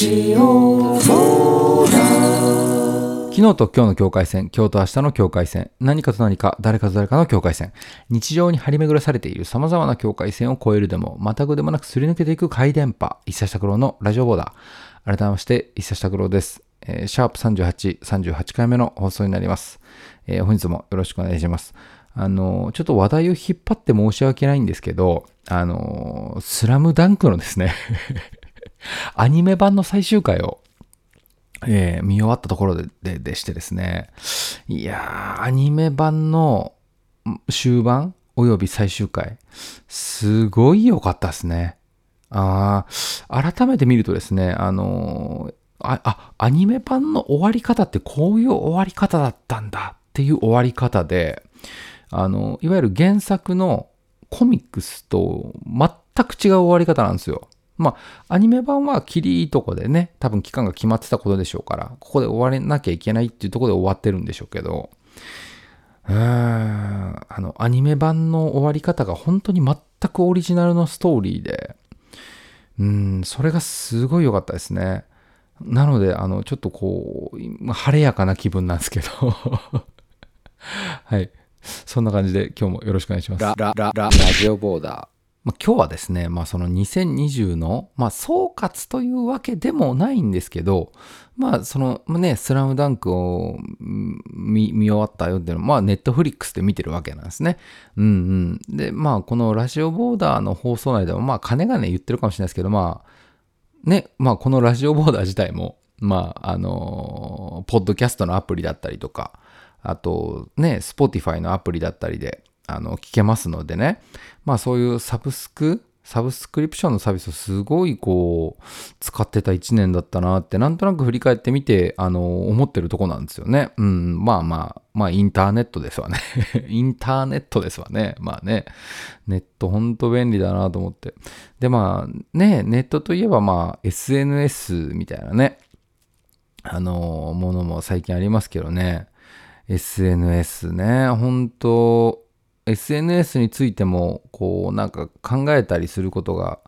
ジオ昨日と今日の境界線、今日と明日の境界線、何かと何か、誰かと誰かの境界線、日常に張り巡らされている様々な境界線を越えるでも、またぐでもなくすり抜けていく回電波、一冊拓郎のラジオボーダー。改めまして、一冊拓郎です。えーシャープ38、38回目の放送になります。えー本日もよろしくお願いします。あのちょっと話題を引っ張って申し訳ないんですけど、あのスラムダンクのですね、アニメ版の最終回をえー見終わったところでででしてですね、いやー、アニメ版の終盤および最終回、すごい良かったですね。あー改めて見るとですね、あのーあ、あ、アニメ版の終わり方ってこういう終わり方だったんだっていう終わり方で、あの、いわゆる原作のコミックスと全く違う終わり方なんですよ。まあ、アニメ版は切りいいとこでね、多分期間が決まってたことでしょうから、ここで終われなきゃいけないっていうとこで終わってるんでしょうけど、うーん、あの、アニメ版の終わり方が本当に全くオリジナルのストーリーで、うん、それがすごい良かったですね。なので、あの、ちょっとこう、晴れやかな気分なんですけど、はい。そんな感じで今日もよろしくお願いします。ララララジオボーダーまあ、今日はですね、まあ、その2020の、まあ、総括というわけでもないんですけど、まあ、そのね、スラムダンクを見終わったよっていうのは、まあ、ネットフリックスで見てるわけなんですね。うんうん。で、まあ、このラジオボーダーの放送内でも、まあ、金がね、言ってるかもしれないですけど、まあ、ね、まあ、このラジオボーダー自体も、まあ、あのポッドキャストのアプリだったりとか、あとね、Spotify のアプリだったりで、あの、聞けますのでね。まあそういうサブスク、サブスクリプションのサービスをすごいこう、使ってた1年だったなって、なんとなく振り返ってみて、あの、思ってるとこなんですよね。うん、まあまあ、まあインターネットですわね。インターネットですわね。まあね、ネットほんと便利だなと思って。でまあね、ネットといえばまあ SNS みたいなね、あの、ものも最近ありますけどね。SNS ね、本当 SNS についても、こう、なんか考えたりすることが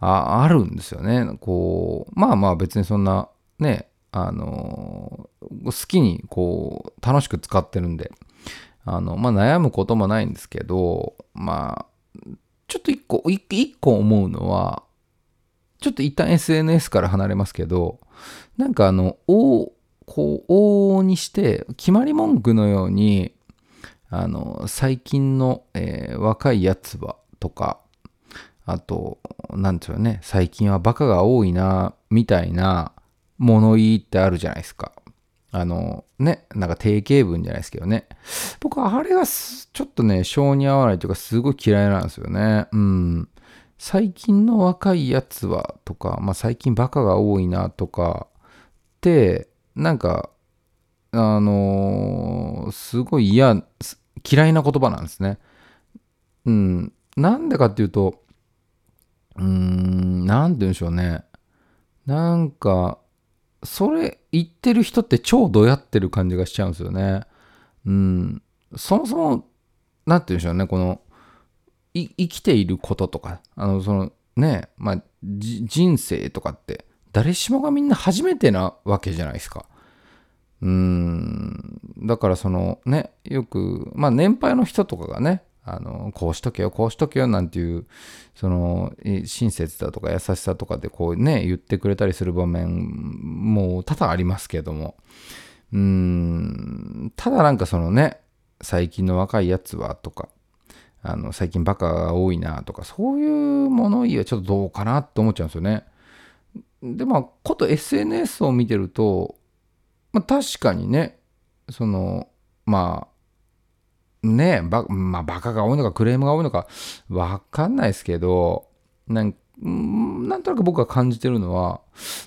あるんですよね。こう、まあまあ別にそんな、ね、あの、好きに、こう、楽しく使ってるんで、あの、まあ悩むこともないんですけど、まあ、ちょっと一個、一個思うのは、ちょっと一旦 SNS から離れますけど、なんかあの、おこう、往々にして、決まり文句のように、あの、最近の、えー若いやつは、とか、あと、なんていうのね、最近はバカが多いな、みたいな物言いってあるじゃないですか。あの、ね、なんか定型文じゃないですけどね。僕はあれがちょっとね、性に合わないというか、すごい嫌いなんですよね。うん。最近の若いやつは、とか、まあ最近バカが多いな、とか、って、なんか、あのーすごい嫌、嫌いな言葉なんですね。うん。なんでかっていうと、うーん、なんて言うんでしょうね。なんか、それ言ってる人って超どやってる感じがしちゃうんですよね。うん。そもそも、なんて言うんでしょうね、この、い生きていることとか、あの、その、ね、まあ、人生とかって、誰しもがみんな初めてなわけじゃないですか。うーん、だからそのね、よく、まあ年配の人とかがね、あの、こうしとけよ、こうしとけよなんていう、その、親切だとか優しさとかでこうね、言ってくれたりする場面も多々ありますけども、うん、ただなんかそのね、最近の若いやつはとか、あの、最近バカが多いなとか、そういう物言いはちょっとどうかなって思っちゃうんですよね。で、まあ、こと SNS を見てると、まあ、確かにね、その、まあ、ねえば、まあ、バカが多いのかクレームが多いのかわかんないですけど、なんなんとなく僕が感じてるのは、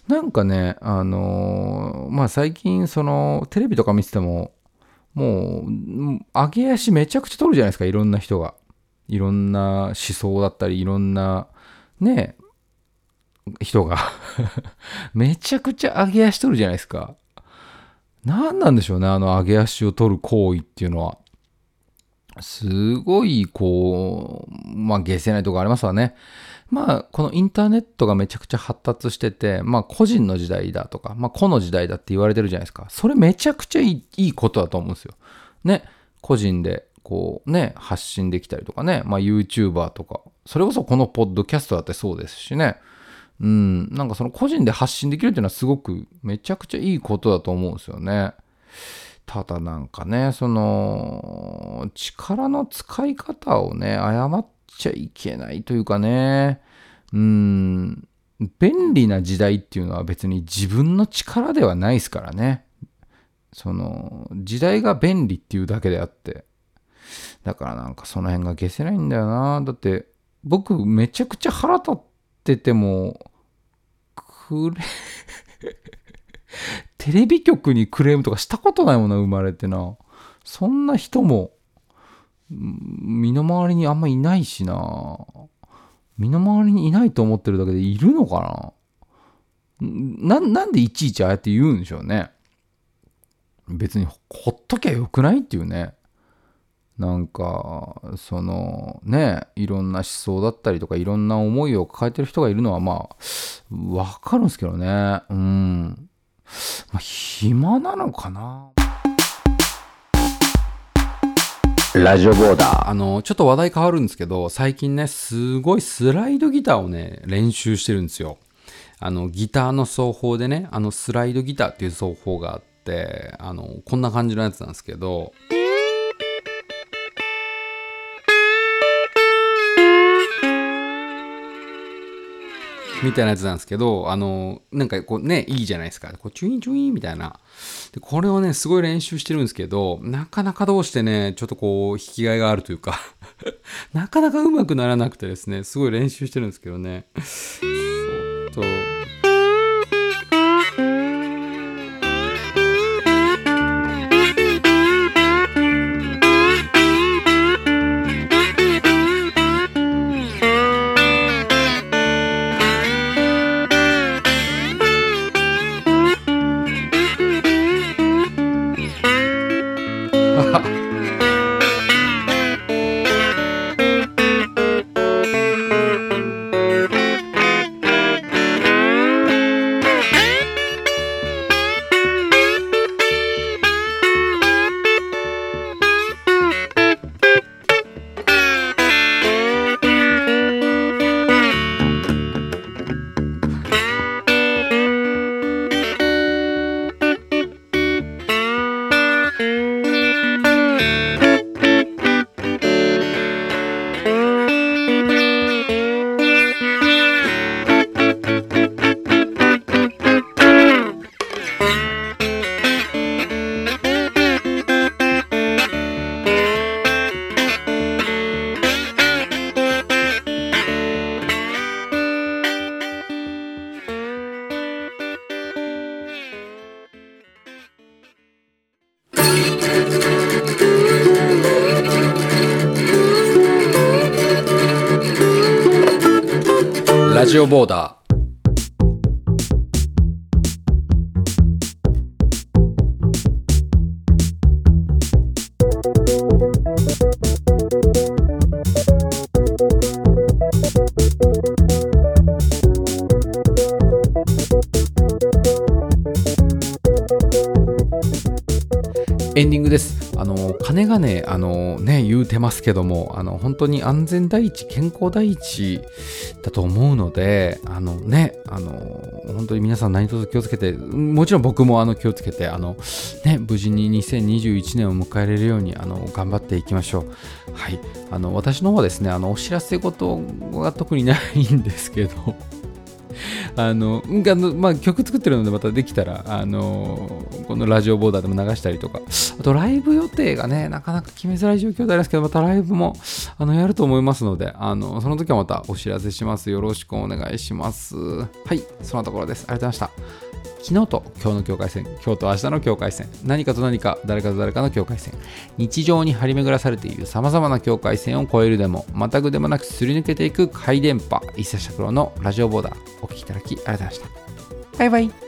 なんかね、あのまあ最近、その、テレビとか見てても、もう、うん上げ足めちゃくちゃ取るじゃないですか、いろんな人が。いろんな思想だったり、いろんな、ね、人が。めちゃくちゃ上げ足取るじゃないですか。何なんでしょうね、あの上げ足を取る行為っていうのは。すごい、こう、まあ、下せないとこありますわね。まあ、このインターネットがめちゃくちゃ発達してて、まあ、個人の時代だとか、まあ、個の時代だって言われてるじゃないですか。それめちゃくちゃいいいいことだと思うんですよ。ね、個人で、こうね、発信できたりとかね、まあ、YouTuber とか、それこそこのポッドキャストだってそうですしね。うん、なんかその個人で発信できるっていうのはすごくめちゃくちゃいいことだと思うんですよね。ただなんかね、その、力の使い方をね、誤っちゃいけないというかね、うん、便利な時代っていうのは別に自分の力ではないですからね。その、時代が便利っていうだけであって。だからなんかその辺が消せないんだよな。だって、僕めちゃくちゃ腹立ってても、くれ テレビ局にクレームとかしたことないもんな、生まれてな。そんな人も、身の回りにあんまいないしな。身の回りにいないと思ってるだけでいるのかなな、なんでいちいちああやって言うんでしょうね。別にほっときゃよくないっていうね。なんか、そのね、いろんな思想だったりとか、いろんな思いを抱えてる人がいるのはまあ、わかるんですけどね。うん。まあ、暇なのかな？ラジオボーダー。あの、ちょっと話題変わるんですけど、最近ね、すごいスライドギターをね、練習してるんですよ。あの、ギターの奏法でね、あの、スライドギターっていう奏法があって、あの、こんな感じのやつなんですけど、みたいなやつなんですけど、あの、なんかこうね、いいじゃないですか。こうチュインチュインみたいな。で、これをね、すごい練習してるんですけど、なかなかどうしてね、ちょっとこう、引きがいがあるというか なかなかうまくならなくてですね、すごい練習してるんですけどね。そうラジオボーダー。エンディングです。あの、金がね、あのね、言うてますけども、あの、本当に安全第一、健康第一だと思うので、あのね、あの、本当に皆さん何卒気をつけて、もちろん僕もあの気をつけて、あの、ね、無事に2021年を迎えられるように、あの、頑張っていきましょう。はい。あの、私の方はですね、あの、お知らせ事が特にないんですけど、あの、あのまあ、曲作ってるのでまたできたら、あの、このラジオボーダーでも流したりとか、あとライブ予定がね、なかなか決めづらい状況でありますけど、またライブも、あの、やると思いますので、あの、その時はまたお知らせします。よろしくお願いします。はい、そんなところです。ありがとうございました。昨日と今日の境界線、今日と明日の境界線、何かと何か、誰かと誰かの境界線、日常に張り巡らされている様々な境界線を越えるでも、またぐでもなくすり抜けていく回電波、一切尺郎のラジオボーダー、お聴きいただきありがとうございました。バイバイ。